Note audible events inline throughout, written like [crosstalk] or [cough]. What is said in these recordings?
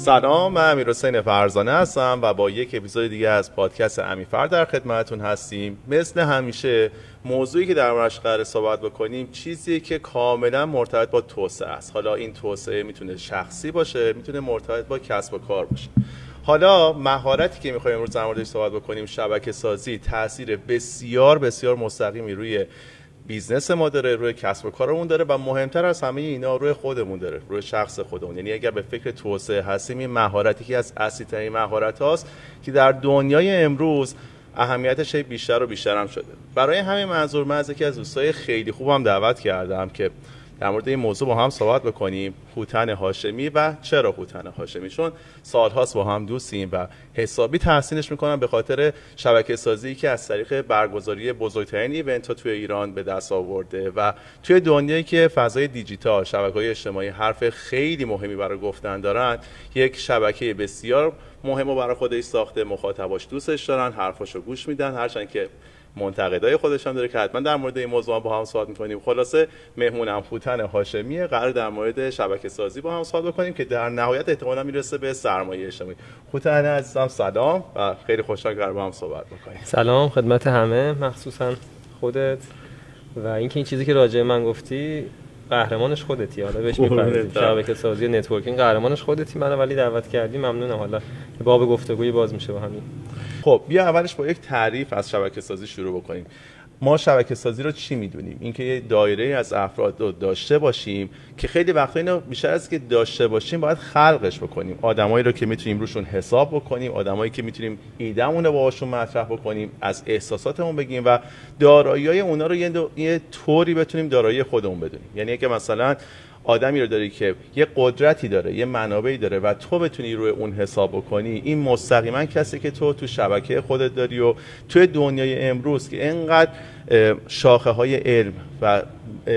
سلام من امیر حسین فرزانه هستم و با یک اپیزود دیگه از پادکست امیفر در خدمتتون هستیم. مثل همیشه موضوعی که در موردش قراره صحبت بکنیم چیزی که کاملا مرتبط با توسعه است. حالا این توسعه می‌تونه شخصی باشه می‌تونه مرتبط با کسب و کار باشه. حالا مهارتی که می‌خوایم امروز در موردش صحبت بکنیم شبکه سازی تاثیر بسیار بسیار مستقیمی روی business ما داره روی کسب و کارمون داره و مهمتر از همه اینا روی خودمون داره روی شخص خودمون. یعنی اگر به فکر توسعه هستیم این مهارتی که از اصلی مهارت هاست که در دنیای امروز اهمیتش بیشتر و بیشتر هم شده. برای همین منظور من از یکی از دوستای خیلی خوبم دعوت کردم که در مورد این موضوع با هم صحبت بکنیم. هوتن هاشمی و چرا هوتن هاشمی؟ چون سالهاست با هم دوستیم و حسابی تحسینش می‌کنم به خاطر شبکه سازی که از طریق برگزاری بزرگترین ایونت ها توی ایران به دست آورده و توی دنیایی که فضای دیجیتال شبکه های اجتماعی حرف خیلی مهمی برای گفتن دارن یک شبکه بسیار مهم و برای خودش ساخته مخاطباش دوستش دارن حرفاشو گوش میدن هرچند که منتقدای خودش هم داره که حتما در مورد این موضوع با هم صحبت می‌کنیم. خلاصه مهمونم فوتن هاشمیه قرار در مورد شبکه سازی با هم صحبت بکنیم که در نهایت احتمالا می‌رسه به سرمایه اجتماعی. فوتن عزیزم سلام و خیلی خوشحال قرار با هم صحبت بکنیم. سلام خدمت همه مخصوصا خودت. و اینکه این چیزی که راجع من گفتی قهرمانش خودتی. حالا بهش می‌پردازیم. شبکه سازی networking قهرمانش خودتی منو ولی دعوت کردی ممنونم. حالا باب گفتگوی باز میشه با همین. خب بیا اولش با یک تعریف از شبکه سازی شروع بکنیم. ما شبکه سازی رو چی می‌دونیم؟ اینکه یه دایره از افراد رو داشته باشیم که خیلی وقتا اینو بیشتر از که داشته باشیم باید خلقش بکنیم. آدمایی رو که می‌تونیم روشون حساب بکنیم آدمایی که می‌تونیم ایده‌مون رو باهاشون مطرح بکنیم از احساساتمون بگیم و دارایی های اونا رو یه, یه طوری بتونیم دارایی خودمون بدونیم. یعنی که مثلا آدمی رو داری که یه قدرتی داره یه منابعی داره و تو بتونی روی اون حساب بکنی این مستقیما کسی که تو تو شبکه خودت داری و توی دنیای امروز که اینقدر شاخه های علم و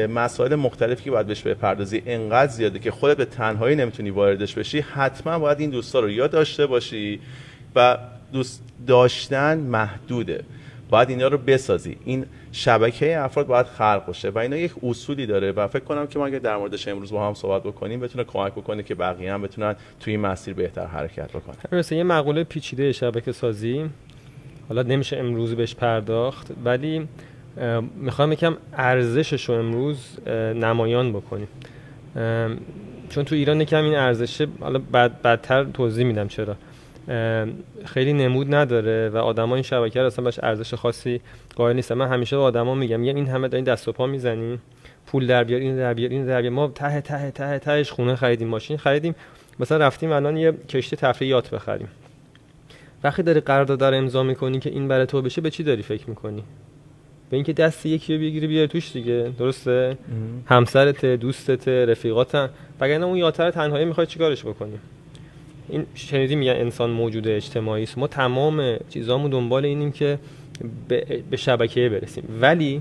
مسائل مختلفی که باید بهش بپردازی انقدر زیاده که خودت به تنهایی نمی‌تونی واردش بشی حتما باید این دوستا رو یاد داشته باشی و دوست داشتن محدوده. باید اینا رو بسازی. این شبکه افراد باید خلق بشه و اینا یک اصولی داره و فکر کنم که ما اگه در موردش امروز با هم صحبت بکنیم بتونه کمک بکنه که بقیه هم بتونن توی این مسیر بهتر حرکت بکنن. مثلا یه مقوله پیچیده شبکه سازی. حالا نمیشه امروز بهش پرداخت ولی می‌خوام یکم ارزشش رو امروز نمایان بکنیم. چون تو ایران یکم این ارزشه حالا بعد بعدتر توضیح میدم چرا. خیلی نمود نداره و آدما این شبکه رو اصلا بهش ارزش خاصی قائل نیستن. من همیشه به آدما میگم میگم این همه دارین دست و پا می‌زنین. پول در بیار این در بیار این در بیار. ما ته ته ته تهش خونه خریدیم ماشین خریدیم. مثلا رفتیم الان یه کشتی تفریح یات بخریم. وقتی داری قرارداد داره امضا می‌کنی که این برای تو بشه به چی داری فکر می‌کنی؟ به اینکه دست یکی رو بگیری بیاری توش دیگه. درسته؟ همسرت دوستت رفیقاتن وگرنه اون یاتر تنهایی می‌خوای چیکارش بکنی این شنیدی میگن انسان موجود اجتماعی است. ما تمام چیزامون دنبال اینیم که به شبکه برسیم. ولی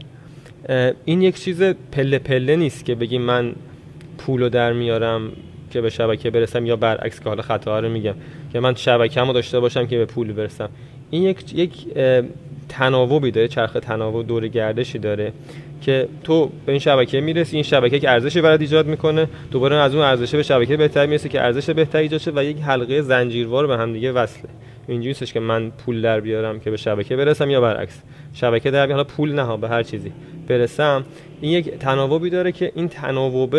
این یک چیز پله پله نیست که بگیم من پولو در میارم که به شبکه برسم یا برعکس که حالا خطا رو میگم. که من شبکه‌مو داشته باشم که به پول برسم. این یک یک تناوبی داره چرخ تناوب دور گردشی داره که تو به این شبکه می‌رسی این شبکه که ارزش برات ایجاد می‌کنه دوباره از اون ارزش به شبکه بهتر می‌رسه که ارزش بهتر ایجاد شه و یک حلقه زنجیروار به هم دیگه وصله. اینجوری که من پول در بیارم که به شبکه برسم یا برعکس. شبکه در بیارم حالا پول نه به هر چیزی برسم. این یک تناوبی داره که این تناوب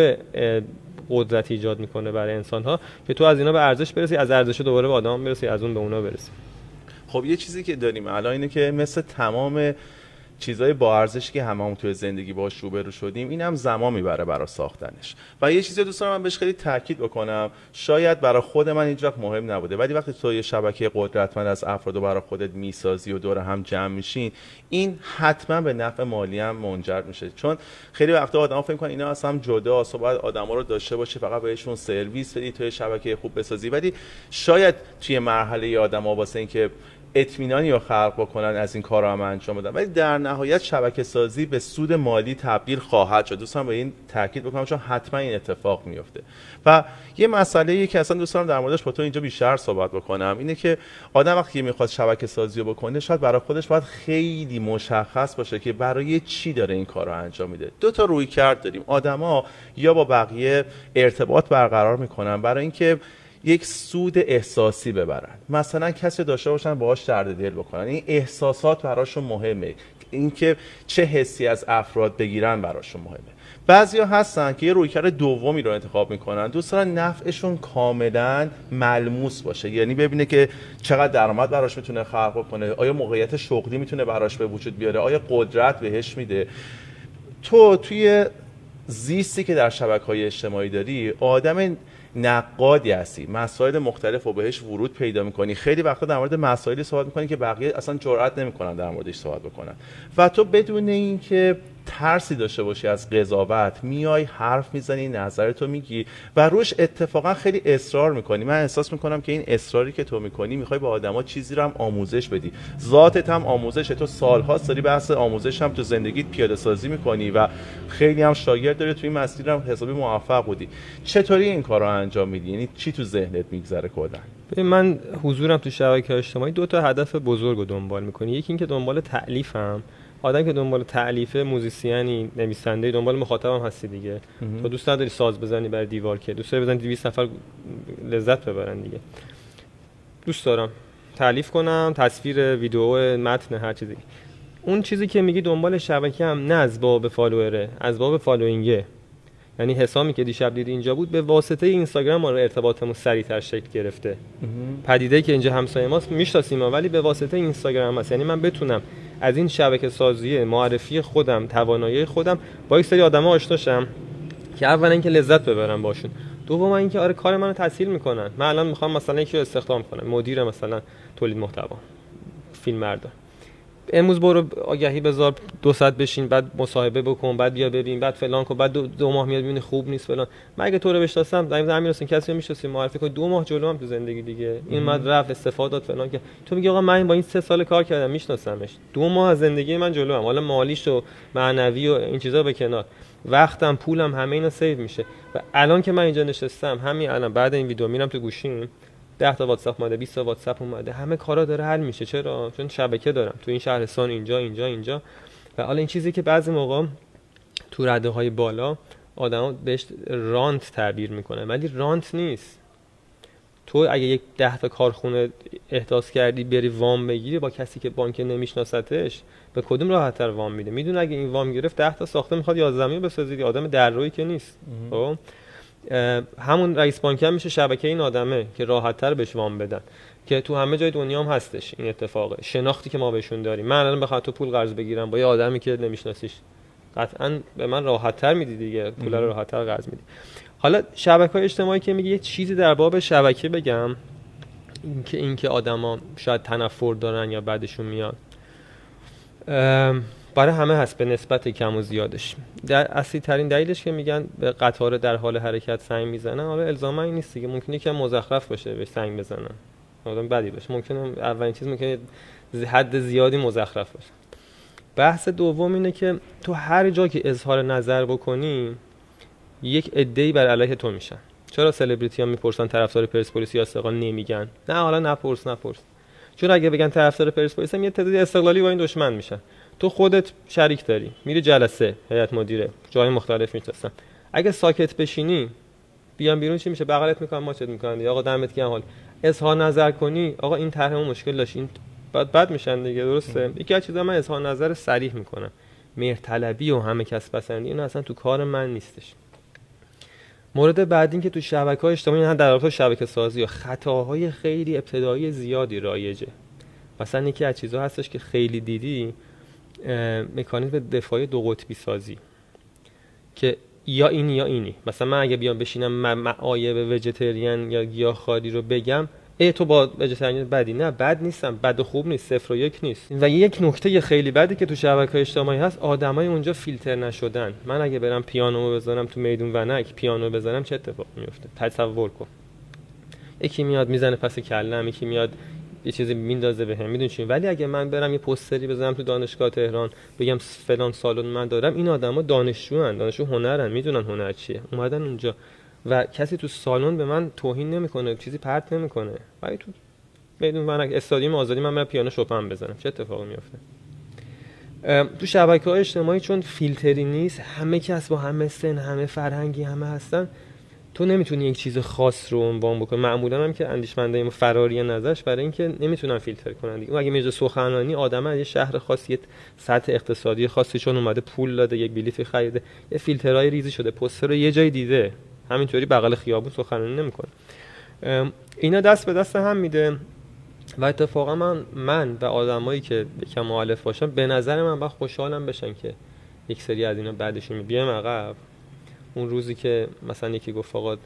قدرت ایجاد می‌کنه برای انسان ها که تو از اینا به ارزش برسی از ارزش دوباره به آدم برسی از اون به اونا برسی. خب یه چیزی که داریم الان اینه که مثل تمام چیزای با ارزشی که هممون توی زندگی باش روبرو شدیم این هم زمان می‌بره برای ساختنش. و یه چیزی دوست من بهش خیلی تاکید بکنم شاید برای خود من هیچ مهم نبوده ولی وقتی تو یه شبکه قدرتمند از افراد برای خودت می‌سازی و دور هم جمع میشین این حتما به نفع مالی هم منجر میشه. چون خیلی وقتا آدم فکر می‌کنن اینا اصلا جدا و باید آدما رو داشته باشه فقط بهشون سرویس بدی توی شبکه خوب بسازی. ولی شاید توی مرحله آدما واسه اینکه اطمینانی رو خلق بکنن از این کارا هم انجام بدن. ولی در نهایت شبکه سازی به سود مالی تبدیل خواهد شد. دوستان به این تاکید بکنم چون حتما این اتفاق میفته. و یه مسئله ای که اصلا دوست دارم در موردش با تو اینجا بیشتر صحبت بکنم. اینه که آدم وقتی می‌خواد شبکه سازی رو بکنه شاید برای خودش باید خیلی مشخص باشه که برای چی داره این کار رو انجام میده. دو تا روی کرد داریم. آدما یا با بقیه ارتباط برقرار می‌کنن. برای اینکه یک سود احساسی ببرن. مثلا کسی داشته باشن باهاش درد دل بکنن. این احساسات براشون مهمه. اینکه چه حسی از افراد بگیرن براشون مهمه. بعضیا هستن که یه رویکرد دومی رو انتخاب می‌کنن. دوست دارن نفعشون کاملا ملموس باشه. یعنی ببینه که چقدر درآمد براش می‌تونه خلق کنه آیا موقعیت شغلی می‌تونه براش به وجود بیاره؟ آیا قدرت بهش میده؟ تو توی زیستی که در شبکه های اجتماعی داری آدم نقادی هستی. مسائل مختلف رو بهش ورود پیدا می‌کنی. خیلی وقتا در مورد مسائلی صحبت می‌کنی که بقیه اصلا جرئت نمی‌کنن در موردش صحبت بکنن. و تو بدون اینکه ترسی داشته باشی از قضاوت میای حرف می‌زنی نظرتو میگی و روش اتفاقا خیلی اصرار می‌کنی. من احساس می‌کنم که این اصراری که تو می‌کنی می‌خوای به آدما چیزی رو هم آموزش بدی. ذاتت هم آموزش تو سالهاست داری بحث آموزش هم تو زندگیت پیاده سازی می‌کنی و خیلی هم شاگرد داری تو این مسیر هم حسابی موفق بودی. چطوری این کار رو انجام میدی؟ یعنی چی تو ذهنت میگذره کلا؟ من حضورم تو شبکه اجتماعی دو تا هدف بزرگ رو دنبال می‌کنی. یکی اینکه دنبال تعلیفم آدم که دنبال تعلیف موزیسیانی نویسنده دنبال مخاطبم هستی دیگه. تو دوست نداری ساز بزنی بر دیوار که. دوست داری بزنی 200 نفر لذت ببرن دیگه. دوست دارم. تعلیف کنم تصویر ویدیو متن هر چیزی. اون چیزی که میگی دنبال شبکه هم نه از باب فالووره. از باب فالوینگه. یعنی حسامی که دیشب دیدی اینجا بود به واسطه اینستاگرام ما رو ارتباطمون سریعتر شکل گرفته. پدیده که اینجا همسایه ماست می‌شناسیم ولی به واسطه اینستاگرام هست. یعنی من بتونم از این شبکه سازی معرفی خودم توانایی خودم با یک سری آدم آشنا شم که اولا اینکه لذت ببرم باشون. دوم اینکه آره کار منو تسهیل می‌کنن. من الان می‌خوام مثلا یکی رو استخدام کنم. مدیر مثلا تولید محتوا. فیلم مردم امروز برو آگهی بذار دو ساعت بشین بعد مصاحبه بکن بعد بیا ببین بعد فلان کن بعد دو, دو ماه میاد می‌بینی خوب نیست فلان. من اگه تو رو بشناسم در امیر حسین کسی رو می‌شناسی؟ معرفی کن دو ماه جلو هم تو زندگی دیگه. این مد رفت استفاده فلان که تو میگی آقا من با این سه سال کار کردم میشناسمش. دو ماه از زندگی من جلو هم حالا مالیش و معنوی و این چیزا به کنار. وقتم پولم همه اینا save میشه. و الان که من اینجا نشستم همین الان بعد این ویدیو میرم تو گوشیم. 10 تا واتساپ اومده 20 تا واتساپ اومده. همه کارا داره حل میشه. چرا؟ چون شبکه دارم. تو این شهرستان اینجا اینجا اینجا. و حالا این چیزی که بعضی موقع تو رده های بالا آدما بهش رانت تعبیر می‌کنه ولی رانت نیست. تو اگه یک ده تا کارخونه احداث کردی بری وام بگیری با کسی که بانک نمیشناستت به کدوم راحت تر وام میده؟ می‌دونه اگه این وام گرفت 10 تا ساخته می‌خواد 11 میو بسازی آدم در که نیست. خب؟ همون رئیس بانک هم میشه شبکه این آدمه که راحت تر بهش وام بدن که تو همه جای دنیا هم هستش این اتفاقه. شناختی که ما بهشون داریم. من الان بخوام تو پول قرض بگیرم با یه آدمی که نمیشناسیش. قطعا به من راحت تر میدی دیگه. پول رو راحت تر قرض میدی. حالا شبکه های اجتماعی که میگه یه چیزی در باب شبکه بگم اینکه اینکه آدما شاید تنفر دارن یا بعدشون میاد برای همه هست به نسبت کم و زیادش. در اصلی ترین دلیلش که میگن به قطار در حال حرکت سنگ می‌زنن حالا الزاما این نیست که ممکنه که مزخرف باشه به سنگ بزنن. آدم بدی باشه. ممکنه اولین چیز ممکنه حد زیادی مزخرف باشه. بحث دوم اینه که تو هر جا که اظهار نظر بکنی یک عده‌ای بر علیه تو میشن. چرا سلبریتی ها می‌پرسن طرفدار پرسپولیس یا استقلال؟ نمیگن. نه حالا نپرس نپرس. چون اگه بگن طرفدار پرسپولیس هم یه تعدادی استقلالی با این دشمن میشن. تو خودت شریک داری. میری جلسه هیئت مدیره. جای مختلف می‌شناسن اگه ساکت بشینی بیان بیرون چی میشه؟ بغلت می‌کنن ماچت می‌کنن آقا دمت گرم حال. اظهار نظر کنی آقا این طرح مشکل داشت. این بعد بد میشن دیگه درسته؟ یکی از چیزا من اظهار نظر صریح می‌کنم. طلبی و همه کس پسندی این اصلا تو کار من نیستش. مورد بعد این که تو شبکه های اجتماعی نه در رابطه شبکه سازی و خطاهای خیلی ابتدایی زیادی رایجه. مثلا یکی از چیزها هستش که خیلی دیدی مکانیزم دفاعی دو قطبی سازی که یا این یا اینی. مثلا من اگه بیام بشینم معایب وجتریان یا گیاهخواری رو بگم ای تو با وجتریان بدی. نه بد نیستم. بد و خوب نیست. صفر و یک نیست. و یک نکته خیلی بدی که تو شبکه اجتماعی هست آدمای اونجا فیلتر نشدن. من اگه برم پیانو بزنم تو میدون ونک پیانو بزنم چه اتفاق میفته تصور کن. یکی میاد می‌زنه پس کلم یکی میاد یه چیزی میندازه بهم. می‌دونی چی؟ ولی اگه من برم یه پوستری بزنم تو دانشگاه تهران بگم فلان سالن من دارم این آدما دانشجوان دانشجو هنرن می‌دونن هنر چیه. اومدن اونجا. و کسی تو سالن به من توهین نمی‌کنه چیزی پرت نمی‌کنه. ولی تو بدون من استادیوم آزادی من برم پیانو شوپن بزنم. چه اتفاقی میفته تو شبکه های اجتماعی چون فیلتری نیست همه کس با همه سن همه فرهنگی همه هستن تو نمی‌تونی یک چیز خاص رو عنوان بکنی. معمولا هم که اندیشمندای فراری نظرش برای اینکه نمی‌تونن فیلتر کنن دیگه. اگه میرزا سخنرانی آدم از یه شهر خاصی سطح اقتصادی خاصی چون اومده پول داده یک بلیت خریده یه فیلترهای ریزی شده پوستر رو یه جای دیده. همینطوری بغل خیابون سخنرانی نمی‌کنه. اینا دست به دست هم میده. و اتفاقا من من و آدمایی که یکم مؤلف باشم به نظر من با خوشحالم بشن که یک سری از اینا بعدشون بیام عقب اون روزی که مثلا یکی گفت آقا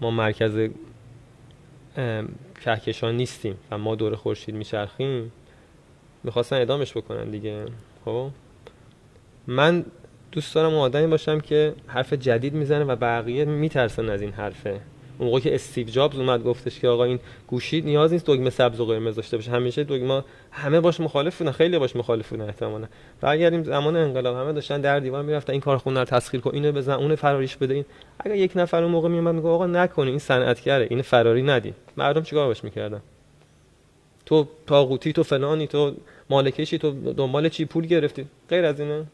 ما مرکز کهکشان نیستیم و ما دور خورشید میچرخیم می‌خواستن ادامش بکنن دیگه. خب؟ من دوست دارم آدمی باشم که حرف جدید می‌زنه و بقیه میترسن از این حرفه. اون موقع که استیو جابز اومد گفتش که آقا این گوشی نیاز نیست دگمه سبز و قرمز داشته باشه. همیشه دگمه همه باش مخالف بودن خیلی باش مخالف بودن احتمالاً برگردیم زمان انقلاب همه داشتن در دیوار می‌رفتن این کارخونه رو تسخیر کن اینو بزن اون فراریش بده این. اگر یک نفر اون موقع میومد میگه آقا نکنی این صنعتگره این فراری ندی مردم چیکار باش می‌کردن؟ تو تاغوتی تو فلانی تو مالکشی تو دنبال چی؟ پول گرفتی. غیر از اینه.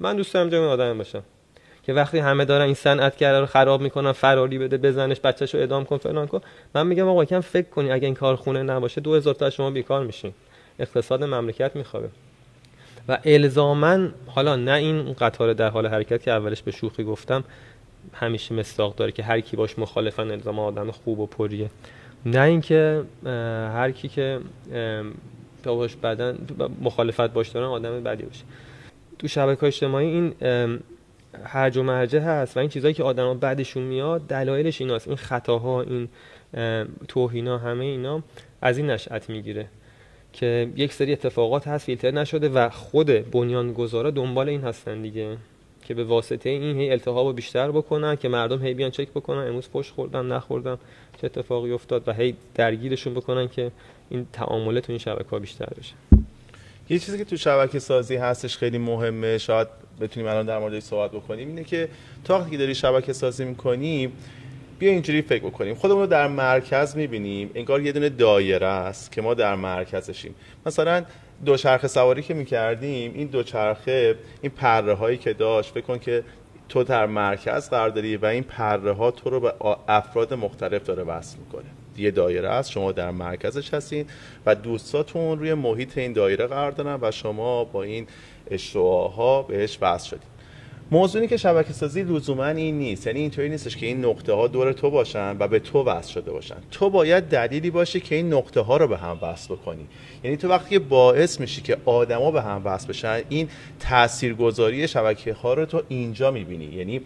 من دوست دارم جای آدم باشم. که وقتی همه دارن این صنعتگره رو خراب می‌کنن فراری بده بزنش بچه‌شو اعدام کن فلان کن. من میگم آقا کم فکر کنی اگه این کارخونه نباشه 2000 تا شما بیکار میشین. اقتصاد مملکت میخوابه. و الزاما حالا نه این قطار در حال حرکت که اولش به شوخی گفتم همیشه مستاق داره که هر کی باش مخالفن الزاما آدم خوب و پریه. نه اینکه هر کی که باش بدن مخالفت باش دارن آدم بدی باشه. تو شبکه اجتماعی این هرج و مرجه هست و این چیزهایی که آدما بعدشون میاد دلایلش ایناست. این خطاها این توهینا همه اینا از این نشأت می‌گیره که یک سری اتفاقات هست فیلتر نشده و خود بنیانگذارا دنبال این هستن دیگه که به واسطه این هی التهاب رو بیشتر بکنن که مردم هی بیان چک بکنن امروز پشت خوردم نخوردم چه اتفاقی افتاد و هی درگیرشون بکنن که این تعامل تو این شبکه ها بیشتر بشه. یه چیزی که تو شبکه سازی هستش خیلی مهمه شاید بتونیم الان در موردش صحبت بکنیم اینه که تا وقتی که داری شبکه سازی می‌کنیم بیا اینجوری فکر بکنیم. خودمون رو در مرکز می‌بینیم. انگار یه دونه دایره است که ما در مرکزشیم. مثلا دوچرخه سواری که می‌کردیم این دوچرخه این پره هایی که داشت فکر کن که تو در مرکز قرار داری و این پره ها تو رو به افراد مختلف داره وصل می‌کنه. یه دایره است شما در مرکزش هستین و دوستاتون روی محیط این دایره قرار دارن و شما با این اشتواها بهش وصل شدید موضوعی که شبکه سازی لزوما این نیست. یعنی اینطوری نیستش که این نقطه ها دور تو باشن و به تو وصل شده باشن. تو باید دلیلی باشه که این نقطه ها رو به هم وصل بکنی. یعنی تو وقتی باعث میشی که آدما به هم وصل بشن این تاثیرگذاری شبکه ها رو تو اینجا می‌بینی. یعنی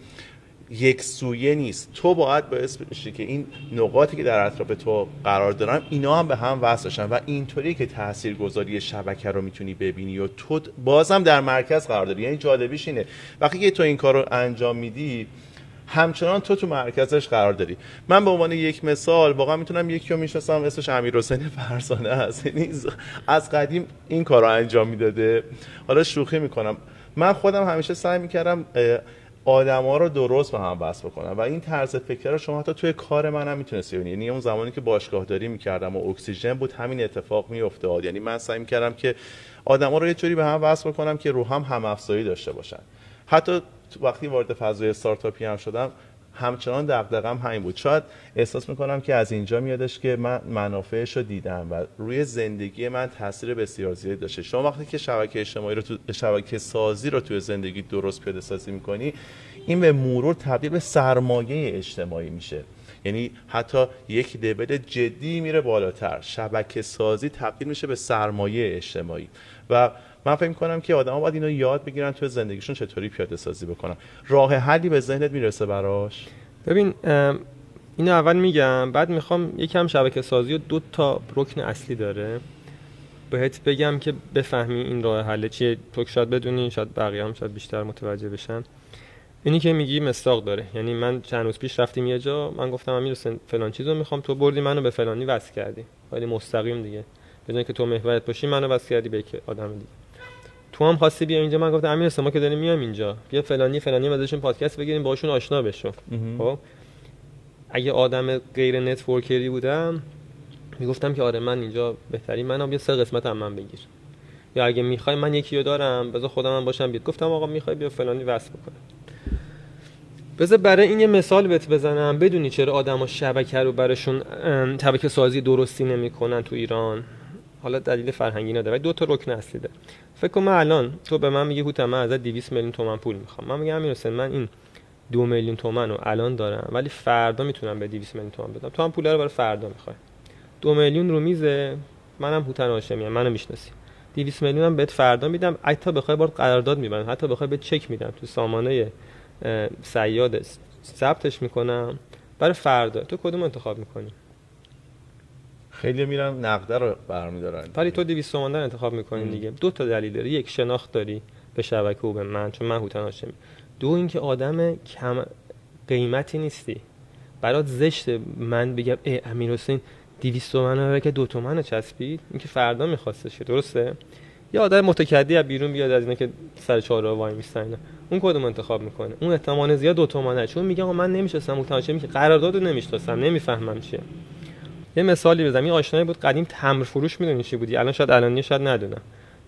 یک سویه نیست. تو باید باعث بشی که این نقاطی که در اطراف تو قرار دارن اینا هم به هم وصل بشن و اینطوری که تاثیرگذاری شبکه رو می‌تونی ببینی و تو بازم در مرکز قرار داری. یعنی جالبیش اینه. وقتی که تو این کار رو انجام میدی همچنان تو تو مرکزش قرار داری. من به عنوان یک مثال واقعا می‌تونم یکی رو می‌شناسم اسمش امیر حسین فرزانه هست یعنی از قدیم این کار انجام می‌داده. حالا شوخی می‌کنم. من خودم همیشه سعی می‌کردم آدما رو درست به هم وصل بکنن. و این طرز فکر رو شما حتی توی کار من هم می‌تونستی ببینید یعنی اون زمانی که باشگاهداری می‌کردم و اکسیژن بود همین اتفاق میافتاد. یعنی من سعی می‌کردم که آدما رو یه جوری به هم وصل بکنم که رو هم هم افزایی داشته باشن. حتی وقتی وارد فضای استارتاپی هم شدم همچنان دغدغم همین بود. شاید احساس می‌کنم که از اینجا میادش که من منافعش رو دیدم و روی زندگی من تاثیر بسیار زیادی داشته. شما وقتی که شبکه اجتماعی رو تو شبکه سازی رو توی زندگی درست پیاده سازی می‌کنی این به مرور تبدیل به سرمایه اجتماعی میشه. یعنی حتی یک لول جدی میره بالاتر. شبکه سازی تبدیل میشه به سرمایه اجتماعی. و من فکر کنم که آدما باید اینو یاد بگیرن تو زندگیشون چطوری پیاده سازی بکنن. راه حلی به ذهنت می‌رسه براش؟ ببین اینو اول میگم بعد می‌خوام یکم شبکه سازی و دو تا رکن اصلی داره. بهت بگم که بفهمی این راه حل چیه. تو شاید بدونی شاید بقیه هم شاید بیشتر متوجه بشن. اینی که میگی مستاق داره. یعنی من چند روز پیش رفتیم یه جا من گفتم امیر فلان چیزو می‌خوام. تو بردی منو به فلانی وصل کردی. ولی مستقیم دیگه. بدون که تو محورت باشی منو وصل کردی به آدم دیگه. تو هم خواستی بیا اینجا؟ من گفتم امیر ما که داریم میام اینجا. بیا فلانی فلانی ازشون پادکست بگیریم باشون آشنا بشو. خب؟ اگه آدم غیر networkerی بودم می‌گفتم که آره من اینجا بهتری منم بیا سه قسمت هم من بگیر. یا اگه می‌خوای من یکی رو دارم بذار خودم هم باشم بیاد. گفتم آقا می‌خوای بیا فلانی وصل بکنه. بذار برای این یه مثال بهت بزنم. بدونی چرا آدما شبکه رو براشون شبکه سازی درستی نمی‌کنن تو ایران؟ حالا دلیل فرهنگی نداره دو تا رکن اصلی داره. فکر کنم الان تو به من میگی هوتم من ازت 200 میلیون تومن پول می‌خوام. من میگم امیر من این دو میلیون تومن رو الان دارم ولی فردا می‌تونم به 200 میلیون تومن بدم. تو هم پول رو برای فردا می‌خوای. دو میلیون رو میزه منم هوتن هاشمی منو می‌شناسی. 200 میلیون هم بهت فردا میدم. حتی بخوای بار قرارداد میبندم حتی بخوای به چک میدم. تو سامانه سیاد ثبتش می‌کنم. برای فردا. تو کدوم انتخاب می‌کنی؟ خیلی میرن نقده رو برمیدارن. ولی تو 200 تومن انتخاب می‌کنی دیگه. دو تا دلیل داره یک شناخت داری به شبکه و به من چون من هوتن هاشمی. دو اینکه آدم کم قیمتی نیستی. برات زشته من بگم ای امیر حسین 200 تومن رو که دو تومن چسبید؟ اینکه فردا میخواستش درسته؟ یا آدم متکدی از بیرون بیاد از اینا که سر چهار وای میستن اون کدوم انتخاب می‌کنه؟ اون احتمال زیاد دو تومنه. چون میگه من نمیشستم متوجه که قراردادو نمی‌شناسم نمی‌فهمم چیه. یه مثالی بزنم. یه آشنایی بود قدیم تمر فروش می‌دونی چی بودی؟ الان شاید الانی شاید ندونم.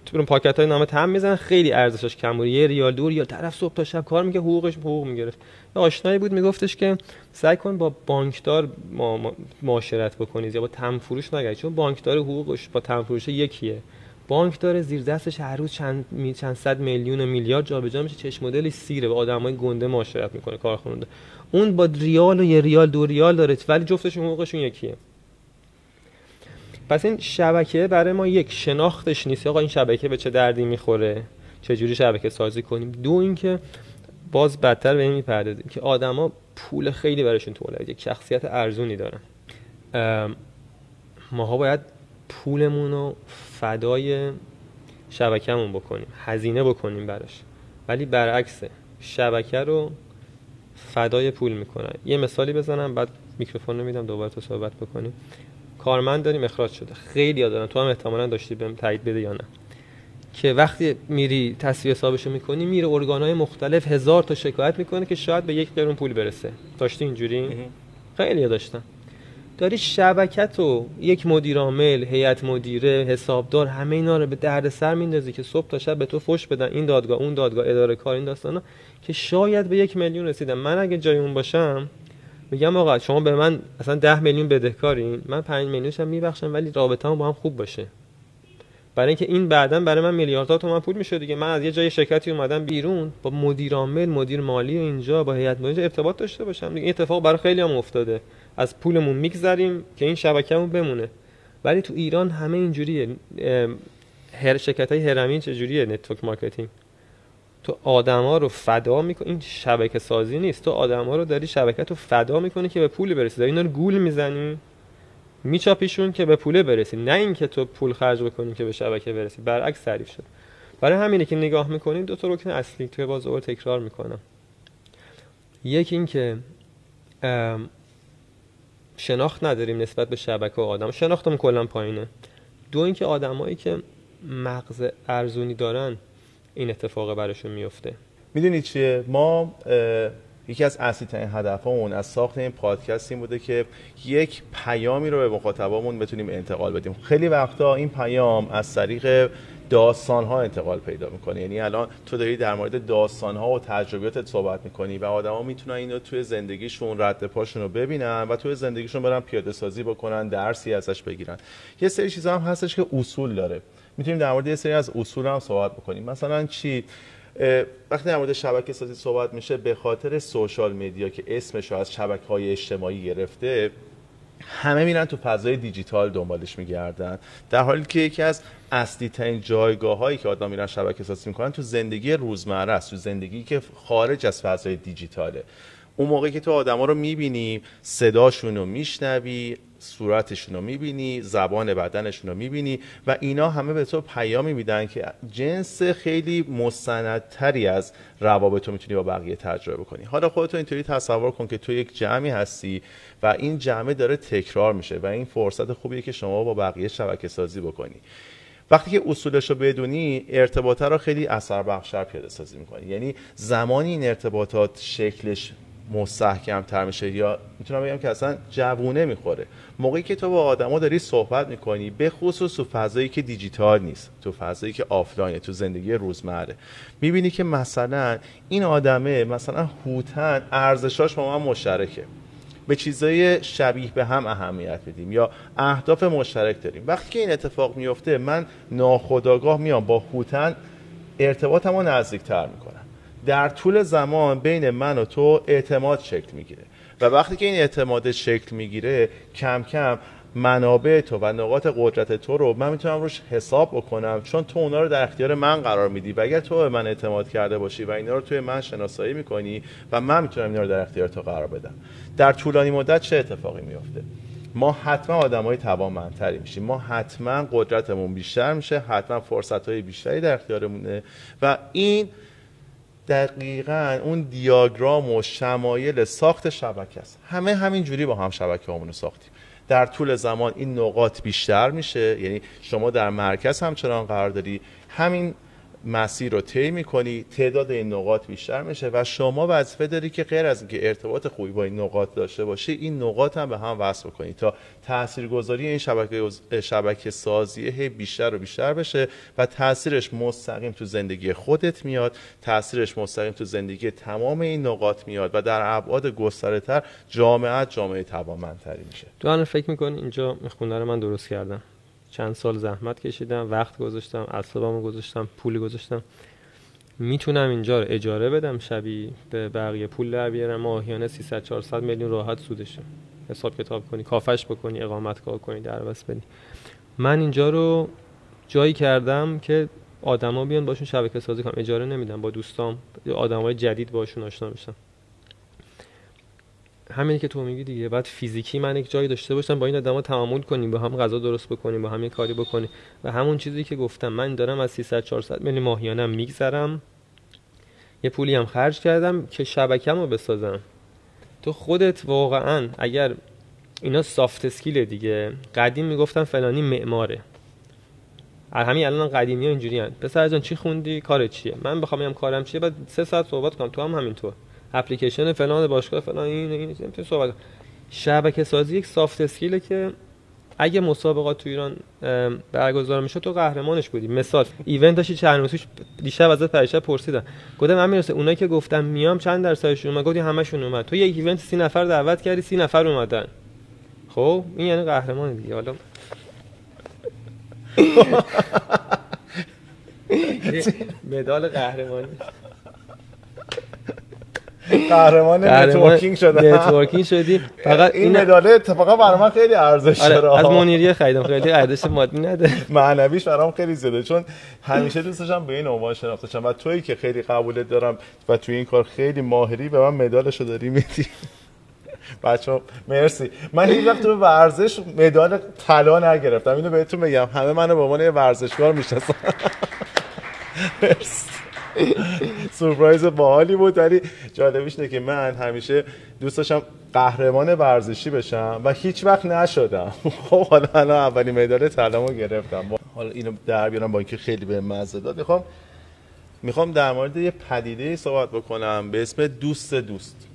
تو پاکت های نام تمر می‌زنن خیلی ارزشش کم بود. یه ریال دور یا طرف صبح تا شب کار میگه حقوقش حقوق می‌گرفت. یه آشنایی بود میگفتش که سعی کن با بانکدار معاشرت بکنید یا با تمر فروش نگردید چون بانکدار حقوقش با تمر فروش یکیه. بانک داره زیر دستش هر روز چند می چند صد میلیون و میلیارد جابجا میشه چشم مدلی سیره به آدمای گنده معاشرت می‌کنه کارخونه اون با ریال و یه ریال دو ریال داره ولی جفتشون حقوقشون یکیه. پس این شبکه برای ما یک شناختش نیست. آقا این شبکه به چه دردی می‌خوره؟ جوری شبکه سازی کنیم؟ دو اینکه باز بدتر به این می‌پردازیم که آدما پول خیلی براشون تولید یک شخصیت ارزونی دارن. ماها باید پولمون رو فدای شبکهمون بکنیم هزینه بکنیم براش. ولی برعکسه شبکه رو فدای پول می‌کنن. یه مثالی بزنم بعد میکروفون رو میدم دوباره تو صحبت بکنیم. کارمند داریم اخراج شده. خیلی دارن تو هم احتمالا داشتی بهم تایید بده یا نه. که وقتی میری تصویه حسابشو می‌کنی میره ارگانهای مختلف هزار تا شکایت می‌کنه که شاید به یک قرون پول برسه. داشتی اینجوری؟ خیلی داشتن داری شبکت و یک مدیر عامل هیئت مدیره حسابدار همه اینا رو به دردسر میندازی که صبح تا شب به تو فش بدن. این دادگاه اون دادگاه اداره کار این داستانا که شاید به یک میلیون رسیدم من اگه جای اون باشم میگم آقا شما به من اصلا ده میلیون بدهکارین؟ من 5 میلیونش هم میبخشم ولی رابطه با هم خوب باشه. برای اینکه این بعدا برای من میلیاردها تومن پول میشه دیگه. من از یه جای شرکتی اومدم بیرون با مدیر عامل مدیر مالی اینجا با هیئت مدیره ارتباط داشته باشم. دیگه این اتفاق برای خیلی هم افتاده. از پولمون میگذریم که این شبکهمون بمونه. ولی تو ایران همه اینجوریه. هر شرکت های هرمی چجوریه؟ network marketing. تو آدما رو فدا می‌کنی این شبکه سازی نیست. تو آدما رو داری شبکت رو فدا می‌کنی که به پول برسی. داری اینا رو گول می‌زنی. میچاپیشون که به پول برسی. نه اینکه تو پول خرج بکنی که به شبکه برسی. برعکس تعریف شد. برای همینه که نگاه می‌کنیم دو تا رکن اصلی توی باز over تکرار می‌کنم. یکی اینکه شناخت نداریم نسبت به شبکه و آدم. شناختم کلا پایینه. دو اینکه آدمایی که مغز ارزونی دارن این اتفاق براشون میفته. می‌دونید چیه؟ ما یکی از اصلی ترین هدفمون از ساخت این پادکست این بوده که یک پیامی رو به مخاطبامون بتونیم انتقال بدیم. خیلی وقتا این پیام از طریق داستان ها انتقال پیدا می‌کنه. یعنی الان تو داری در مورد داستان ها و تجربیاتت صحبت می‌کنی و آدما می‌تونن اینو توی زندگیشون رد پاشون رو ببینن و توی زندگیشون برن پیاده سازی بکنن درسی ازش بگیرن. یه سری چیزا هم هستش که اصول داره. می‌تونیم در مورد یه سری از اصول هم صحبت بکنیم. مثلا چی؟ وقتی در مورد شبکه سازی صحبت میشه به خاطر سوشال میدیا که اسمش از شبکه های اجتماعی گرفته همه میرن تو فضای دیجیتال دنبالش میگردن. در حالی که یکی از اصلی ترین جایگاه هایی که آدم میرن شبکه سازی می‌کنن تو زندگی روزمره است تو زندگی که خارج از فضای دیجیتاله. اون موقعی که تو آدما رو می‌بینی صداشون رو میشنوی صورتشون رو می‌بینی زبان بدنشون رو می‌بینی و اینا همه به تو پیامی میدن که جنس خیلی مستندتری از روابط رو می‌تونی با بقیه تجربه کنی حالا خودتو اینطوری تصور کن که تو یک جمعی هستی و این جمعه داره تکرار میشه و این فرصت خوبیه که شما با بقیه شبکه سازی بکنی. وقتی که اصولش رو بدونی ارتباطات رو خیلی اثر بخشتر پیاده سازی می‌کنی. یعنی زمانی این ارتباطات شکلش مستحکم تر میشه یا می‌تونم بگم که اصلا جوونه می‌خوره. موقعی که تو با آدما داری صحبت می‌کنی به خصوص تو فضایی که دیجیتال نیست تو فضایی که آفلاینه تو زندگی روزمره می‌بینی که مثلا این آدمه مثلا هوتن ارزشاش با من مشترکه. به چیزای شبیه به هم اهمیت بدیم یا اهداف مشترک داریم. وقتی که این اتفاق میفته من ناخداگاه میام با هوتن ارتباطم رو نزدیکتر می‌کنم. در طول زمان بین من و تو اعتماد شکل می‌گیره. و وقتی که این اعتماد شکل می‌گیره کم کم منابع تو و نقاط قدرت تو رو من می‌تونم روش حساب بکنم چون تو اونا رو در اختیار من قرار میدی. و اگر تو به من اعتماد کرده باشی و اینا رو توی من شناسایی می‌کنی و من می‌تونم اینا رو در اختیار تو قرار بدم. در طولانی مدت چه اتفاقی میفته ما حتما آدم های توانمندتری میشیم. ما حتما قدرتمون بیشتر میشه حتما فرصت های بیشتری در اختیارمونه. و این دقیقا اون دیاگرام و شمایل ساخت شبکه است. همه همین جوری با هم شبکه همونو ساختیم. در طول زمان این نقاط بیشتر میشه. یعنی شما در مرکز همچنان قرار داری. همین مسیر رو طی می‌کنی تعداد این نقاط بیشتر میشه و شما وظیفه داری که غیر از اینکه ارتباط خوبی با این نقاط داشته باشی این نقاط هم به هم وصل کنی تا تاثیرگذاری این شبکه شبکه سازی بیشتر و بیشتر بشه و تاثیرش مستقیم تو زندگی خودت میاد تاثیرش مستقیم تو زندگی تمام این نقاط میاد و در ابعاد گسترده تر جامعه جامعه توانمندتری میشه. تو فکر می‌کنی اینجا می‌خونه رو من درست کردم؟ چند سال زحمت کشیدم وقت گذاشتم اعصابمو گذاشتم پول گذاشتم. می‌تونم اینجا رو اجاره بدم شبی به بقیه پول در بیارم. ماهیانه 300 400 میلیون راحت سودشه حساب کتاب کنی کافش بکنی اقامت کار کنی در بدی. من اینجا رو جایی کردم که آدما بیان باشون شبکه سازی کنم اجاره نمیدم با دوستام آدمای جدید باشون آشنا بشم همینی که تو میگی دیگه. بعد فیزیکی من یک جایی داشته باشم با این آدما تعامل کنیم با هم غذا درست بکنیم با هم یه کاری بکنیم. و همون چیزی که گفتم من دارم از 300 400 میلیون ماهیانه میگذرم. یه پولی هم خرج کردم که شبکه‌مو بسازم. تو خودت واقعا اگر اینا soft skill دیگه. قدیم می‌گفتن فلانی معماره. همین الان قدیمی ها اینجوری. پسر جان چی خوندی؟ کار چیه؟ من بخوام بگم کارم چیه؟ بعد سه ساعت صحبت کنم. تو هم همینطور. اپلیکیشن فلان باشگاه فلان این این این صحبت. شبکه سازی یک soft skillه که اگه مسابقات تو ایران برگزار می‌شد تو قهرمانش بودی. مثال event داشتی چند روزش دیشب ازت پریشب پرسیدم. گفتم من می‌رسه اونایی که گفتم میام چند درصدشون اومد؟ گفتی همشون اومد. تو یک event سی نفر دعوت کردی سی نفر اومدن. خب این یعنی قهرمان دیگه. حالا مدال قهرمانی. قهرمان networking شده networking شدی. فقط این مدال اتفاقا برای من خیلی ارزش آره، داره. از منیریه خریدم. خیلی ارزش مادی نداره [laughs] معنویش برام خیلی زیاده چون همیشه دوست داشتم به این عنوان شناخته شم و تویی که خیلی قبولت دارم و توی این کار خیلی ماهری به من مدالشو داری میدی. [laughs] بچه مرسی. من هیچ وقت تو ورزش مدال طلا نگرفتم. اینو بهتون بگم. همه منو به عنوان ورزشکار می‌شناسن. [laughs] مرسی. سورپرایز باحالی بود. ولی جالبیش که من همیشه دوست داشتم قهرمان ورزشی بشم و هیچ وقت نشدم. [laughs] خب حالا الان اولین مدال طلامو گرفتم. حالا اینو در بیارم با اینکه خیلی به مزه داد. می‌خوام می‌خوام در مورد یه پدیده صحبت بکنم به اسم دوست دوست.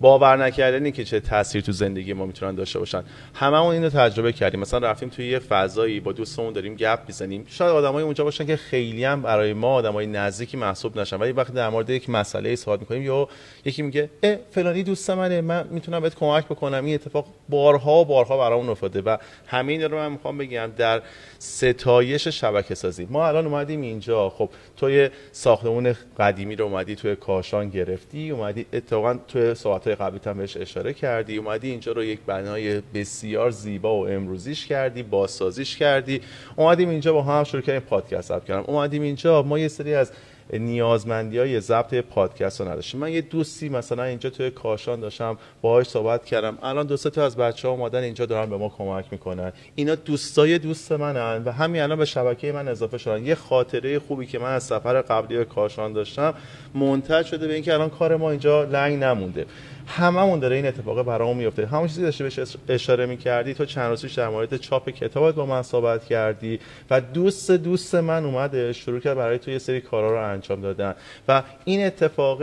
باور نکردنی که چه تاثیر تو زندگی ما می‌تونن داشته باشن. هممون اینو تجربه کردیم. مثلا رفتیم توی یه فضایی با دوستمون داریم گپ می‌زنیم. شاید آدمای اونجا باشن که خیلی هم برای ما آدمای نزدیکی محسوب نشن. ولی وقتی در مورد یک مسئله صحبت می‌کنیم یا یکی میگه اه فلانی دوست منه من می‌تونم بهت کمک بکنم. این اتفاق بارها بارها برامون افتاده و همین رو من می‌خوام بگم. در ستایش شبکه سازی. ما الان اومدیم اینجا. خب توی ساختمون قدیمی رو اومدی توی کاشان گرفتی اومدی اتفاقا توی ساعت قبلی هم بهش اشاره کردی اومدی اینجا رو یک بنای بسیار زیبا و امروزیش کردی بازسازیش کردی. اومدیم اینجا با هم شروع کردیم پادکست ضبط کردم اومدیم اینجا ما یه سری از نیازمندی های ضبط پادکست رو نداشتیم من یه دوستی مثلا اینجا توی کاشان داشتم باهاش صحبت کردم. الان دو تا از بچه ها اومدن اینجا دارن به ما کمک می‌کنن. اینا دوستای دوست منن و همین الان به شبکه من اضافه شدن. یه خاطره خوبی که من از سفر قبلی به کاشان داشتم منتج شده به اینکه الان کار ما اینجا لنگ نمونده. هممون داره این اتفاق برامون میفته. همون چیزی داشته بهش اشاره می‌کردی تو چند روزش در مورد چاپ کتابت با من صحبت کردی و دوست دوست من اومده شروع کرد برای تو یه سری کارا رو انجام دادن. و این اتفاق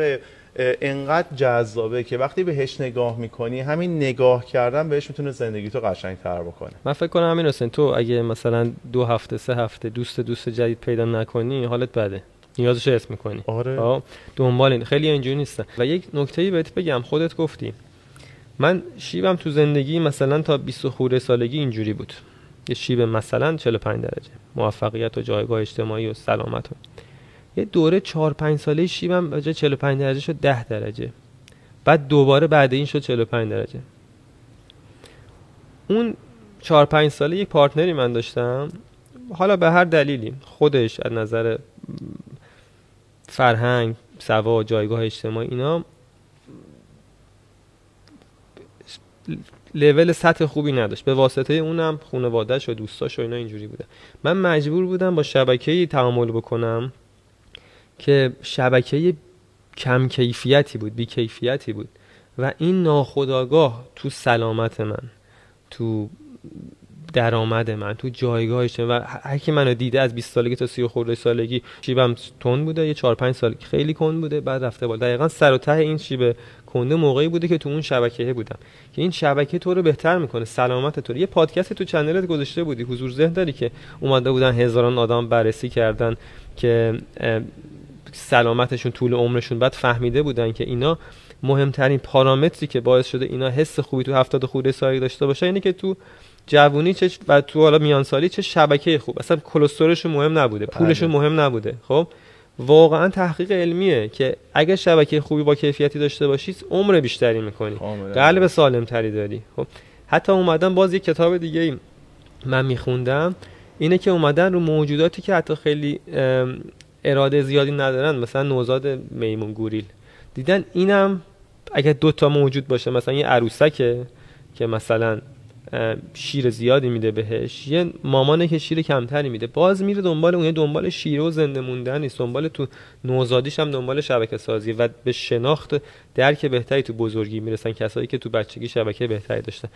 انقدر جذابه که وقتی بهش نگاه می‌کنی همین نگاه کردن بهش می‌تونه زندگی تو قشنگ تر بکنه. من فکر کنم همین حسین تو اگه مثلا دو هفته سه هفته دوست دوست جدید پیدا نکنی حالت بده. نیازش حس می‌کنی. آره. خب؟ دنبال این. خیلی اینجوری نیستن و یک نکته بهت بگم. خودت گفتی. من شیبم تو زندگی مثلا تا 20 خورده سالگی اینجوری بود. یه شیب مثلا 45 درجه. موفقیت و جایگاه اجتماعی و سلامت و. یه دوره 4 5 ساله شیبم به جای 45 درجه شد 10 درجه. بعد دوباره بعد این شد 45 درجه. اون 4 5 ساله یک پارتنری من داشتم. حالا به هر دلیلی خودش از نظر فرهنگ سوا جایگاه اجتماعی اینا لول سطح خوبی نداشت. به واسطه اونم خانواده‌اش و دوستاش و اینا اینجوری بوده. من مجبور بودم با شبکه‌ای تعامل بکنم که شبکه کم کیفیتی بود بی کیفیتی بود. و این ناخداگاه تو سلامت من تو درآمد من تو جایگاهش و هر کی منو دیده از 20 سالگی تا 30 خورده سالگی شیبم تون بوده یه 4 5 سال خیلی کند بوده بعد رفته بالا. دقیقا سر و ته این شیب کنده موقعی بوده که تو اون شبکه بودم. که این شبکه تو رو بهتر می‌کنه سلامت تو رو. یه پادکست تو چنلت گذاشته بودی حضور ذهن داری که اومده بودن هزاران آدم بررسی کردن که سلامتشون طول عمرشون. بعد فهمیده بودن که اینا مهمترین پارامتری که باعث شده اینا حس خوبی تو هفتاد خورده سالگی داشته باشه اینه که تو جوونی چه و تو حالا میان سالی چه شبکه خوب. اصلا کلسترولشون مهم نبوده پولشون بله. مهم نبوده. خب؟ واقعا تحقیق علمیه که اگه شبکه خوبی با کیفیتی داشته باشی عمر بیشتری می‌کنی. قلب سالم تری داری. خب؟ حتی اومدن باز یه کتاب دیگه ای من میخوندم اینه که اومدن رو موجوداتی که حتی خیلی اراده زیادی ندارن مثلا نوزاد میمون گوریل. دیدن اینم اگه دوتا موجود باشه مثلا یه عروسکه که مثلا شیر زیادی میده بهش. یه مامانه که شیر کمتری میده. باز میره دنبال اون دنبال شیر و زنده موندن نیست. دنبال تو نوزادیش هم دنبال شبکه سازی و به شناخت درک بهتری تو بزرگی می‌رسن کسایی که تو بچگی شبکه بهتری داشتن.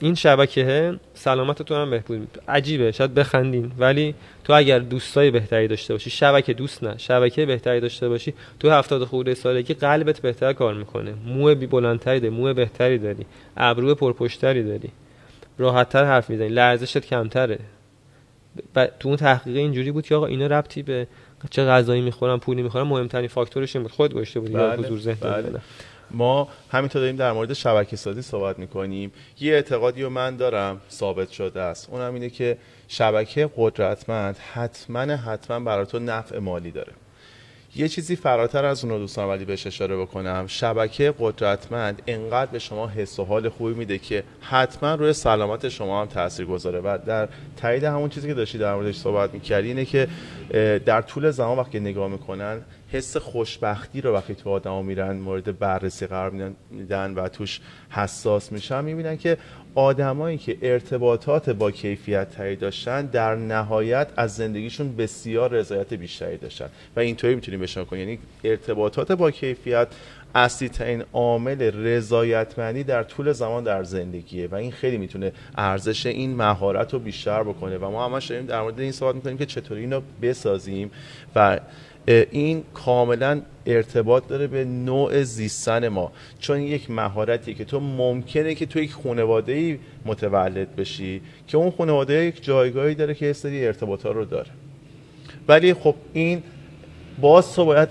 این شبکه سلامت تو هم بهبود عجیبه. شاید بخندین ولی تو اگر دوستای بهتری داشته باشی شبکه دوست نه. شبکه بهتری داشته باشی تو هفتاد خورده سالگی قلبت بهتر کار می‌کنه. مو بلندتری داری مو بهتری داری. ابرو پرپشتری داری. راحتتر حرف می‌زنی. لرزشت کمتره. ب... تو اون تحقیق اینجوری بود که آقا اینا ربطی به چه غذایی می‌خورم پولی می‌خورم مهمترین فاکتورش این بود خود گوشته بودی بله. حضور ذهن بله. ما همینطور داریم در مورد شبکه سازی صحبت می‌کنیم یه اعتقادی رو من دارم ثابت شده است اونم اینه که شبکه قدرتمند حتما حتما برای تو نفع مالی داره یه چیزی فراتر از اون دوستان ولی بهش اشاره بکنم. شبکه قدرتمند انقدر به شما حس و حال خوبی میده که حتما روی سلامت شما هم تاثیر گذاره. و در تایید همون چیزی که داشتی در موردش صحبت می‌کردی اینه که در طول زمان وقتی نگاه می‌کنن حس خوشبختی رو وقتی تو آدما میرن مورد بررسی قرار میدن و توش حساس میشن می‌بینن که آدمایی که ارتباطات با کیفیت تری داشتن در نهایت از زندگیشون بسیار رضایت بیشتری داشتن. و اینطوری می‌تونیم بشن کنیم. یعنی ارتباطات با کیفیت اصلی ترین عامل رضایتمندی در طول زمان در زندگیه و این خیلی می‌تونه ارزش این مهارت رو بیشتر بکنه. و ما همش داریم در مورد این صحبت می‌کنیم که چطوری اینو بسازیم و این کاملا ارتباط داره به نوع زیستن ما. چون یک مهارتی که تو ممکنه که تو یک خانواده ای متولد بشی که اون خانواده یک جایگاهی داره که سری ارتباطات رو داره. ولی خب این باز تو باید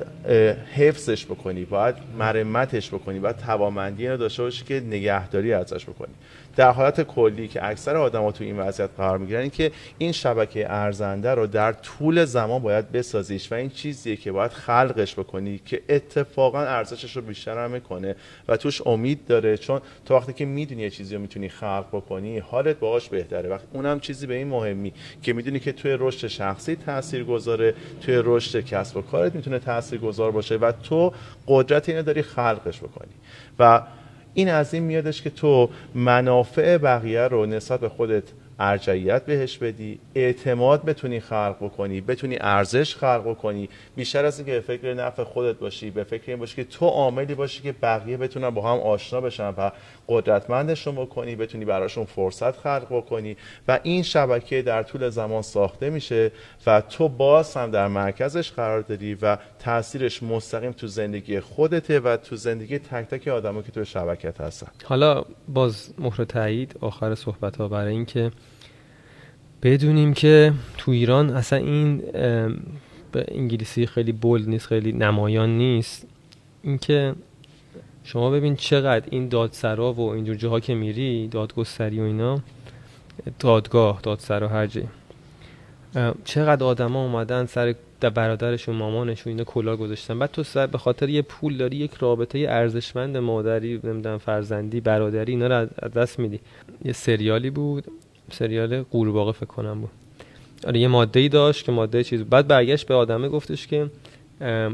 حفظش بکنی باید مرمتش بکنی باید توامندی رو داشته باشی که نگهداری ازش بکنی. در حالت کلی که اکثر آدما تو این وضعیت قرار می‌گیرن که این شبکه ارزنده رو در طول زمان باید بسازیش و این چیزیه که باید خلقش بکنی که اتفاقا ارزشش رو بیشتر هم می‌کنه و توش امید داره. چون تو وقتی که می‌دونی یه چیزی رو می‌تونی خلق بکنی حالت باهاش بهتره. وقتی اونم چیزی به این مهمی که می‌دونی که توی رشد شخصی تاثیر گذاره توی رشد کسب و کارت می‌تونه تاثیر گذار باشه و تو قدرت اینو داری خلقش بکنی. و این از این میادش که تو منافع بقیه رو نسبت به خودت ارجعیت بهش بدی اعتماد بتونی خلق بکنی بتونی ارزش خلق بکنی. بیشتر از اینکه به فکر نفع خودت باشی به فکر این باشی که تو عاملی باشی که بقیه بتونن با هم آشنا بشن و قدرتمندشون بکنی بتونی براشون فرصت خلق بکنی و این شبکه در طول زمان ساخته میشه و تو باز هم در مرکزش قرار داری و تاثیرش مستقیم تو زندگی خودته و تو زندگی تک تک آدمایی که تو شبکت هستن. حالا باز مهر تایید آخر صحبت ها برای اینکه بدونیم که تو ایران اصلا این به انگلیسی خیلی بولد نیست خیلی نمایان نیست. اینکه شما ببین چقدر این دادسرا و اینجور جاها که میری دادگستری و اینا دادگاه دادسرا هر جایی چقدر آدما اومدن سر برادرشون مامانشون اینا کلا گذاشتن. بعد تو سر به خاطر یه پول داری یک رابطه ارزشمند مادری نمی‌دونم فرزندی برادری اینا رو از دست میدی. یه سریالی بود. سریال قورباغه فکر کنم بود. آره یه ماده ای داشت که ماده چیز بعد برگشت به آدمه گفتش که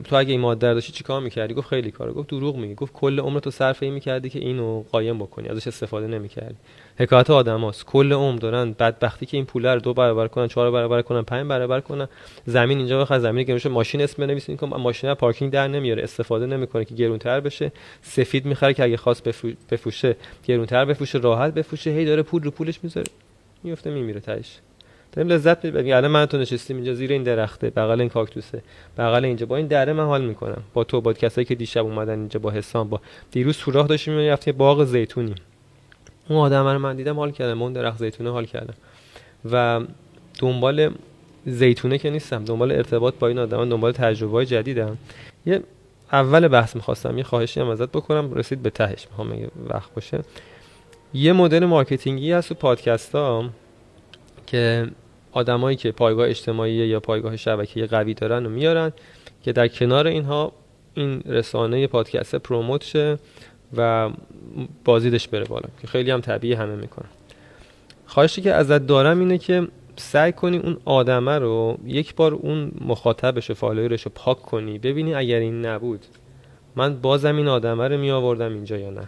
تو اگه این ماده داشتی چیکار می‌کردی؟ گفت خیلی کار گفت دروغ میگی. گفت کل عمر تو صرف این می‌کردی که اینو قایم بکنی ازش استفاده نمی‌کردی. حکایت آدماست کل عمر دارن بدبختی که این پول رو دو برابر کنن چهار برابر کنن پنج برابر کنن. زمین اینجا بخواد زمینی که میشه ماشین اسم بنویسین که ماشین پارکینگ در نمیاره. استفاده نمی‌کنه که گرونتر بشه. سفید می‌خره که اگه خواست بفروشه گرونتر بفروشه راحت بفروشه. هی داره پول رو پولش می‌ذاره. میفته میمیره تاش داریم لذت می‌بریم الان من تو نشستیم اینجا زیر این درخته بغل این کاکتوسه بغل اینجا. با این دره من حال می‌کنم. با تو با کسایی که دیشب اومدن اینجا با حسام با دیروز سوراخ داشتیم می‌رفتیم باغ زیتونی. اون آدم رو من دیدم حال کردم اون درخت زیتونه حال کردم. و دنبال زیتونه که نیستم دنبال ارتباط با این آدم دنبال تجربه های جدیدم. یه اول بحث می‌خواستم یه خواهشی هم ازت بکنم رسید به تهش. می‌خوام وقت باشه. یه مدل marketingی هست تو پادکست ها که آدمایی که پایگاه اجتماعی یا پایگاه شبکه قوی دارن و میارن که در کنار اینها این رسانه پادکست promote شه و بازدیدش بره بالا که خیلی هم طبیعی همه می‌کنن. خواهشی که ازت دارم اینه که سعی کنی اون آدمه رو یک بار اون مخاطبش و followerش رو پاک کنی ببینی اگر این نبود من بازم این آدمه رو می آوردم اینجا یا نه.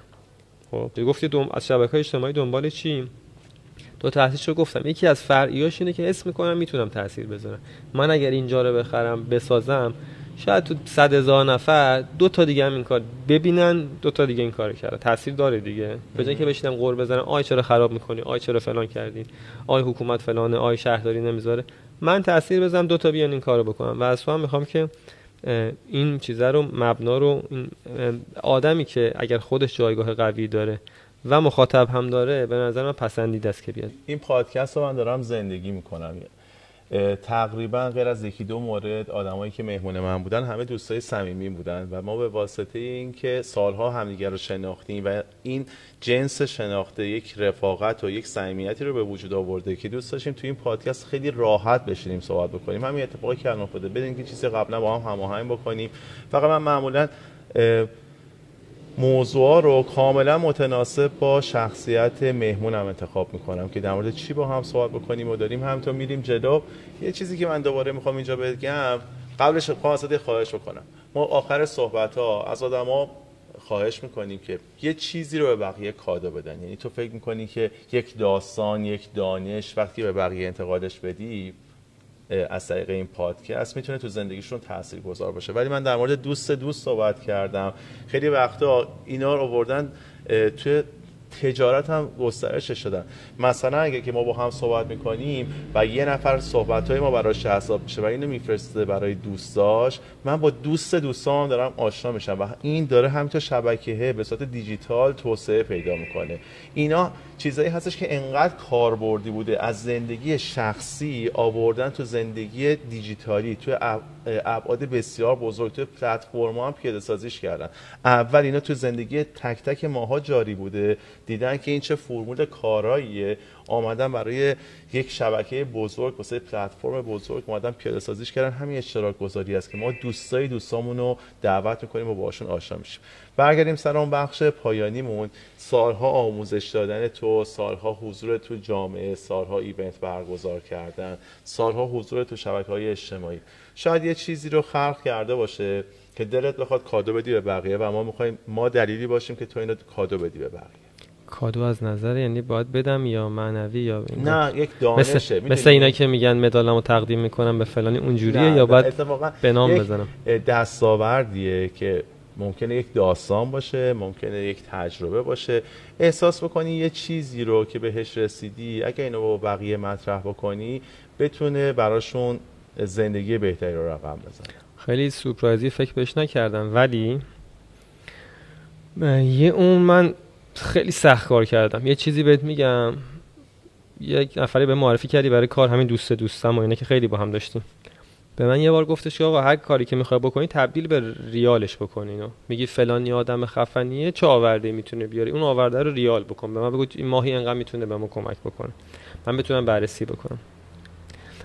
خب گفتی دوم از شبکه اجتماعی دنبال چی؟ دو تا اصلیش رو گفتم. یکی از فرعیاش اینه که اسم می‌کنم می‌تونم تاثیر بذارم. من اگر اینجا رو بخرم بسازم شاید تو صد هزار نفر دو تا دیگه هم این کار ببینن دو تا دیگه این کار کرده تاثیر داره دیگه. به جای اینکه بشینم غر بزنم آی چرا خراب می‌کنی؟ آی چرا فلان کردین آی حکومت فلانه آی شهرداری نمی‌ذاره. من تاثیر بذارم دو تا بیان این کارو بکنم و از تو هم می‌خوام که این چیزه رو مبنا رو این آدمی که اگر خودش جایگاه قوی داره و مخاطب هم داره به نظر من پسندیده است که بیاد. این پادکست رو من دارم زندگی می‌کنم. تقریبا غیر از یکی دو مورد آدمایی که مهمون من بودن همه دوستای صمیمی بودن و ما به واسطه اینکه سالها همدیگر رو شناختیم و این جنس شناخته یک رفاقت و یک صمیمیتی رو به وجود آورده که دوست داشتیم تو این پادکست خیلی راحت بشینیم صحبت بکنیم. همین اتفاقی که الان افتاده بدین که چیزی قبلا با هم هماهنگ بکنیم. فقط من معمولا موضوع رو کاملا متناسب با شخصیت مهمونم انتخاب می‌کنم که در مورد چی با هم صحبت بکنیم و داریم همینطور میریم جلو. یه چیزی که من دوباره می‌خوام اینجا بگم قبلش خواهم خواهش بکنم. ما آخر صحبت ها از آدما خواهش می‌کنیم که یه چیزی رو به بقیه کادو بدن. یعنی تو فکر می‌کنی که یک داستان یک دانش وقتی به بقیه انتقادش بدی از طریق این پادکست می‌تونه تو زندگیشون تاثیر گذار باشه. ولی من در مورد دوست دوست صحبت کردم. خیلی وقتا اینا رو آوردن توی تجارت هم گسترش شدن. مثلا اگه که ما با هم صحبت می‌کنیم و یه نفر صحبت های ما براش حساب میشه و اینو میفرسته برای دوستاش من با دوست دوستان دارم آشنا میشم و این داره همینطور شبکه به صورت دیجیتال توسعه پیدا می‌کنه. اینا چیزایی هستش که انقدر کاربردی بوده از زندگی شخصی آوردن تو زندگی دیجیتالی تو ابعاد بسیار بزرگ تو پلتفرم هم پیاده سازیش کردن. اول اینا تو زندگی تک تک ماها جاری بوده. دیدن که این چه فرمول کاراییه. آمدن برای یک شبکه بزرگ واسه پلتفرم بزرگ اومدن پیاده سازیش کردن. همین اشتراک گذاری است که ما دوستای دوستامون رو دعوت می‌کنیم و باشون آشنا میشیم. برگردیم سر اون بخش پایانیمون. سالها آموزش دادن تو سالها حضور تو جامعه سالها ایونت برگزار کردن سالها حضور تو شبکه های اجتماعی. شاید یه چیزی رو خلق کرده باشه که دلت بخواد کادو بدی به بقیه و ما می‌خوایم ما دلیلی باشیم که تو اینو کادو بدی به بقیه. کادو از نظر یعنی باید بدم یا معنوی یا نه یک دانشه مثل, مثل اینا که میگن مدالمو تقدیم می‌کنم به فلانی اونجوریه یا باید به نام بزنم؟ دستاوردیه که ممکنه یک داستان باشه ممکنه یک تجربه باشه. احساس بکنی یه چیزی رو که بهش رسیدی اگه اینو با بقیه مطرح بکنی بتونه براشون زندگی بهتری رو رقم بزنه. خیلی سورپرایزی فکر بهش نکردم ولی یه اون من خیلی سخت کار کردم. یه چیزی بهت میگم. یک نفری به معرفی کردی برای کار همین دوست دوستم و اینه که خیلی با هم داشتیم. به من یه بار گفتش که آقا هر کاری که می‌خوای بکنی تبدیل به ریالش بکنی اینو. میگی فلانی آدم خفنیه چه آورده می‌تونه بیاری؟ اون آورده رو ریال بکن. به من بگو این ماهی انقدر می‌تونه به ما کمک بکنه. من بتونم بررسی بکنم.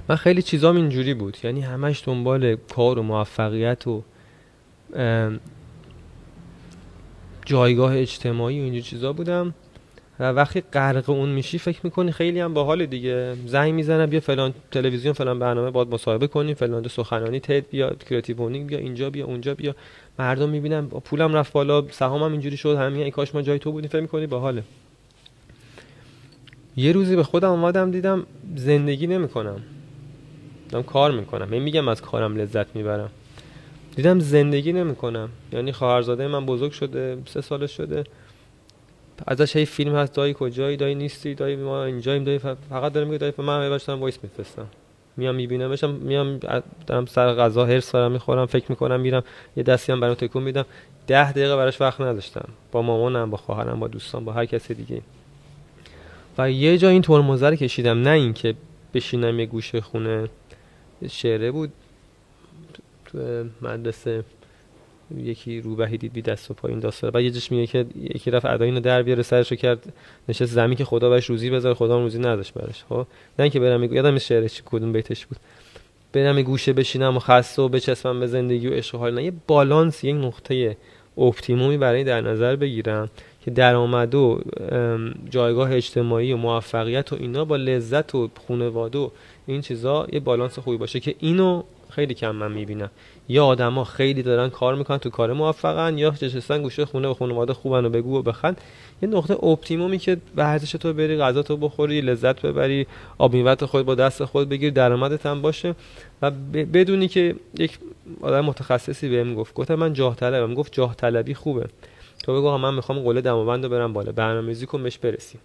من خیلی چیزام اینجوری بود. یعنی همش دنبال کار و موفقیت و جایگاه اجتماعی و اینجور چیزا بودم. و وقتی غرق اون میشی فکر می‌کنی خیلی هم باحال دیگه. زنگ می‌زنم بیا فلان تلویزیون فلان برنامه باید مصاحبه کنیم فلان سخنرانی تد بیا کریتیو بیا اینجا بیا اونجا بیا. مردم می‌بینم پولم رفت بالا سهامم اینجوری شد همین ای کاش ما جای تو بودیم. فکر می‌کنی باحاله. یه روزی به خودم اومدم دیدم زندگی نمی‌کنم. دارم کار می‌کنم. من میگم از کارم لذت می‌برم. دیدم زندگی نمی‌کنم. یعنی خواهرزاده من بزرگ شده سه سالش شده. ازش هی فیلم هست دایی کجایی دایی نیستی دایی ما اینجاییم دایی فقط داره میگه دایی من دارم وایس میفرستم. میام میبینمشم میام دارم سر غذا هرس دارم می‌خورم فکر می‌کنم میرم یه دستی هم برام تکون میدم. ده دقیقه براش وقت نداشتم. با مامانم با خواهرم با دوستان با هر کسی دیگه. و یه جا این ترمزه کشیدم. نه اینکه بشینم یه گوشه خونه شعره بود. مدرسه یکی روبهی دید بی دست و پایین داستاره بعد یه جش میگه که یکی رفت ادای اینو در بیاره سرشو کرد نشست زمین که خدا بهش روزی بذاره خدا روزی نداشت براش. خب؟ نه اینکه برم میگه یادم شعر چی کدوم بیتش بود. برم گوشه بشینم و خسته و بچسبم به زندگی و عشق حال. نه یه بالانس یک نقطه اپتیمومی برای در نظر بگیرم که درآمد و جایگاه اجتماعی و موفقیت و اینا با لذت و خانواده و این چیزا یه بالانس خوبی باشه که اینو خیلی کم من می‌بینم. یا آدما خیلی دارن کار می‌کنن تو کار موفقن یا نشستن گوشه خونه و خانواده خوبن و بگو و بخند. یه نقطه اپتیمومی که ورزش تو بری غذا تو بخوری لذت ببری آب میوت خود با دست خود بگیر درآمدت هم باشه. و بدونی که یک آدم متخصصی بهم گفت. گفتم من جاه طلبم. گفت جاه طلبی خوبه. تو بگو من می‌خوام قله دماوند برم بالا. برنامه‌ریزی کن بهش برسی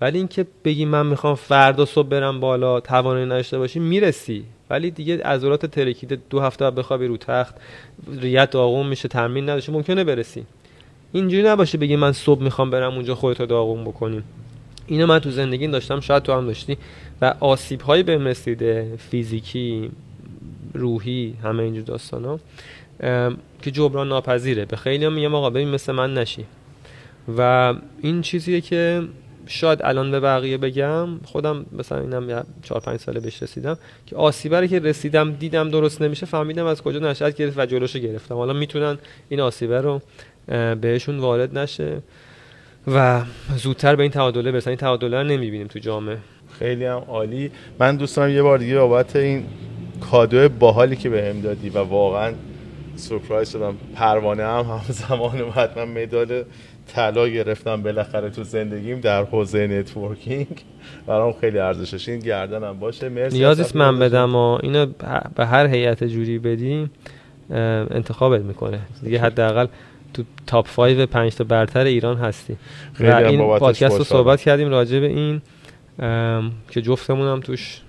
ولی اینکه بگی من می‌خوام فردا صبح برم بالا توانایی نداشته باشی می‌رسی. ولی دیگه عضلات ترکیده دو هفته بخوابی رو تخت ریت داغون میشه تمرین نداشته ممکنه برسی. اینجوری نباشه بگی من صبح می‌خوام برم اونجا خودتو داغون بکنیم اینو من تو زندگی داشتم شاید تو هم داشتی. و آسیب هایی به رسیده فیزیکی روحی همه اینجور داستان ها که جبران ناپذیره. به خیلی هم میگم آقا ببین مثل من نشی. و این چیزیه که شاید الان به بقیه بگم خودم مثلا اینم 4 5 ساله بهش رسیدم که آسیبه که رسیدم دیدم درست نمیشه فهمیدم از کجا نشأت گرفت و جلوشو گرفتم. حالا می‌تونن این آسیبه رو بهشون وارد نشه و زودتر به این تعادله برسن. این تعادله رو نمی‌بینیم تو جامعه. خیلی هم عالی. من دوستم یه بار دیگه بابت این کادو باحالی که بهم دادی و واقعا سورپرایز شدم. پروانه هم همزمان اومد. من مدال طلا گرفتم بالاخره تو زندگیم در حوزه networking. برام خیلی ارزشش این گردنم باشه. مرسی نیازیست من بدم و اینو به هر هیئت جوری بدیم انتخابت می‌کنه. دیگه حداقل تو تاپ 5 5 تا برتر ایران هستی. و این پادکست رو صحبت کردیم راجع به این که جفتمون هم توش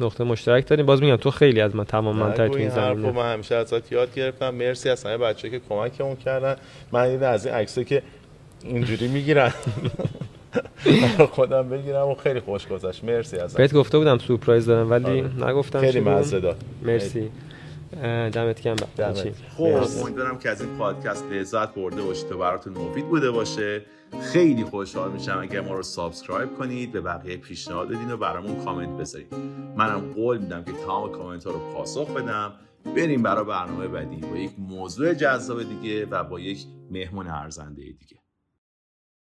نقطه مشترک داریم. باز میگم تو خیلی از من تمام من تو این زمینه. من همیشه ازت یاد گرفتم. مرسی از همه بچه‌ها که کمکمون کردن. من این از این عکسایی که اینجوری می‌گیرن. خودم بگیرم و خیلی خوش گذشت. مرسی از بهت گفته بودم سورپرایز دارم ولی آره. نگفتم خیلی مزه داد مرسی. دمت گرم. خب امیدوارم که از این پادکست لذت برده باشید و براتون مفید بوده باشه. خیلی خوشحال میشم اگر ما رو subscribe کنید به بقیه پیشنهاد بدین و برامون کامنت بذارید. منم قول میدم که تمام کامنت ها رو پاسخ بدم. بریم برای برنامه بعدی با یک موضوع جذاب دیگه و با یک مهمون ارزنده دیگه.